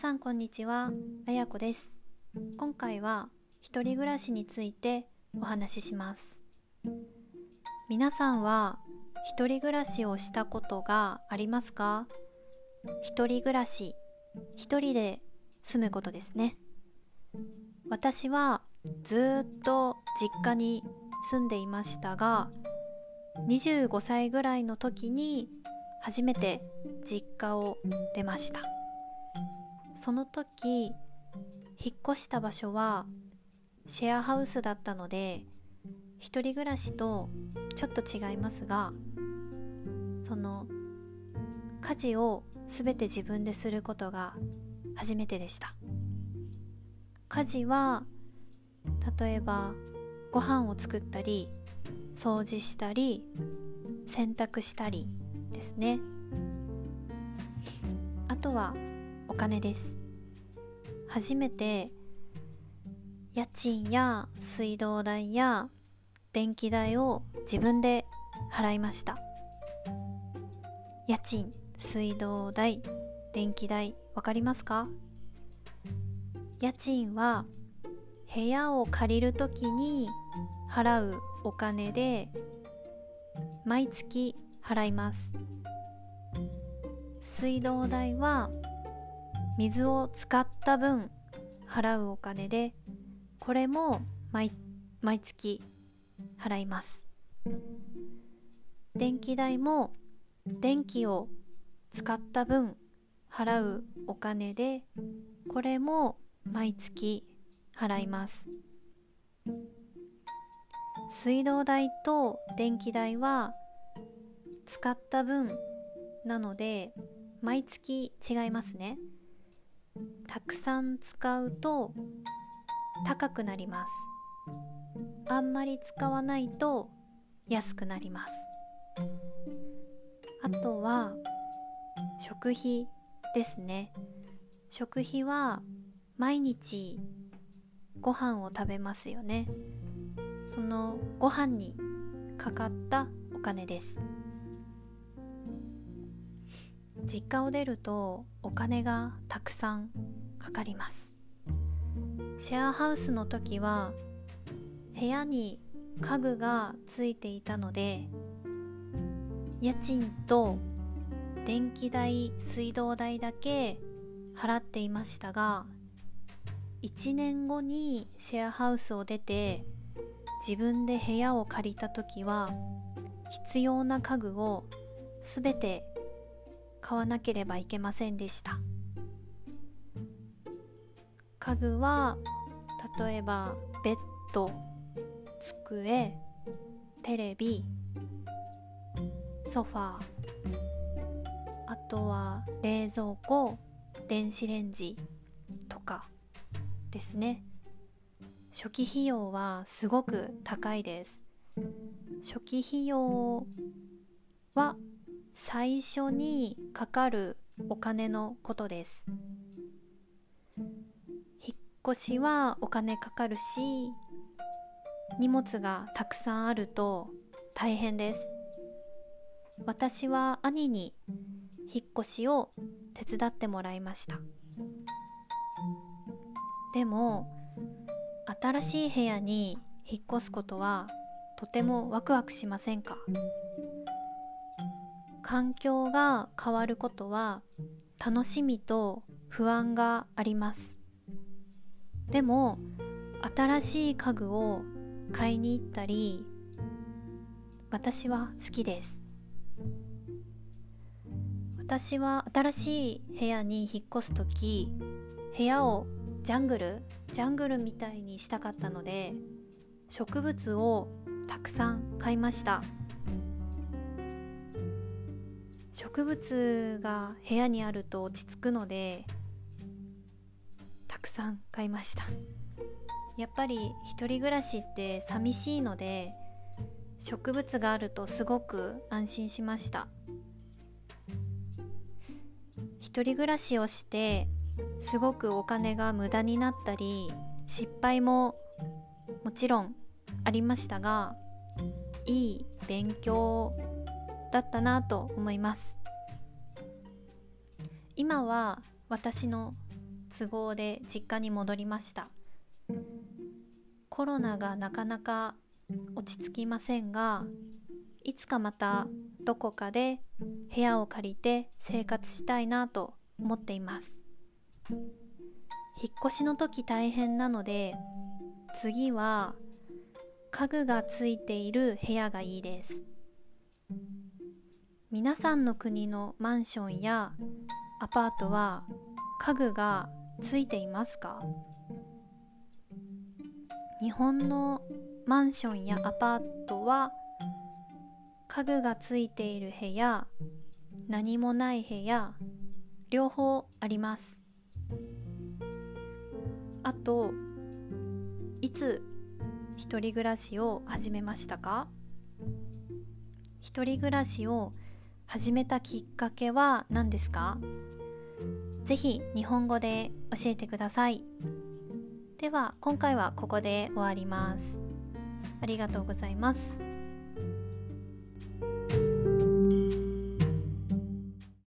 さんこんにちは、あやこです。今回は一人暮らしについてお話しします。皆さんは一人暮らしをしたことがありますか？一人暮らし一人で住むことですね。私はずっと実家に住んでいましたが25歳ぐらいの時に初めて実家を出ました。その時引っ越した場所はシェアハウスだったので一人暮らしとちょっと違いますがその家事を全て自分ですることが初めてでした。家事は例えばご飯を作ったり掃除したり洗濯したりですね。あとはお金です。初めて家賃や水道代や電気代を自分で払いました。家賃水道代電気代わかりますか？家賃は部屋を借りるときに払うお金で毎月払います。水道代は水を使った分払うお金でこれも毎毎月払います。電気代も電気を使った分払うお金でこれも毎月払います。水道代と電気代は使った分なので毎月違いますね。たくさん使うと高くなります。あんまり使わないと安くなります。あとは食費ですね。食費は毎日ご飯を食べますよね。そのご飯にかかったお金です。実家を出るとお金がたくさんかかります。シェアハウスの時は部屋に家具がついていたので家賃と電気代水道代だけ払っていましたが1年後にシェアハウスを出て自分で部屋を借りた時は必要な家具を全て買わなければいけませんでした。家具は例えばベッド机テレビソファーあとは冷蔵庫電子レンジとかですね。初期費用はすごく高いです。初期費用は最初にかかるお金のことです。引っ越しはお金かかるし荷物がたくさんあると大変です。私は兄に引っ越しを手伝ってもらいました。でも新しい部屋に引っ越すことはとてもワクワクしませんか？環境が変わることは楽しみと不安があります。でも新しい家具を買いに行ったり私は好きです。私は新しい部屋に引っ越す時部屋をジャングルジャングルみたいにしたかったので植物をたくさん買いました。植物が部屋にあると落ち着くのでたくさん買いました。やっぱり一人暮らしって寂しいので植物があるとすごく安心しました。一人暮らしをしてすごくお金が無駄になったり失敗ももちろんありましたがいい勉強だったなと思います。今は私の都合で実家に戻りました。コロナがなかなか落ち着きませんがいつかまたどこかで部屋を借りて生活したいなと思っています。引っ越しの時大変なので次は家具がついている部屋がいいです。皆さんの国のマンションやアパートは家具がついていますか？日本のマンションやアパートは家具がついている部屋何もない部屋両方あります。あといつ一人暮らしを始めましたか？一人暮らしを始めたきっかけは何ですか？ぜひ日本語で教えてください。では今回はここで終わります。ありがとうございます。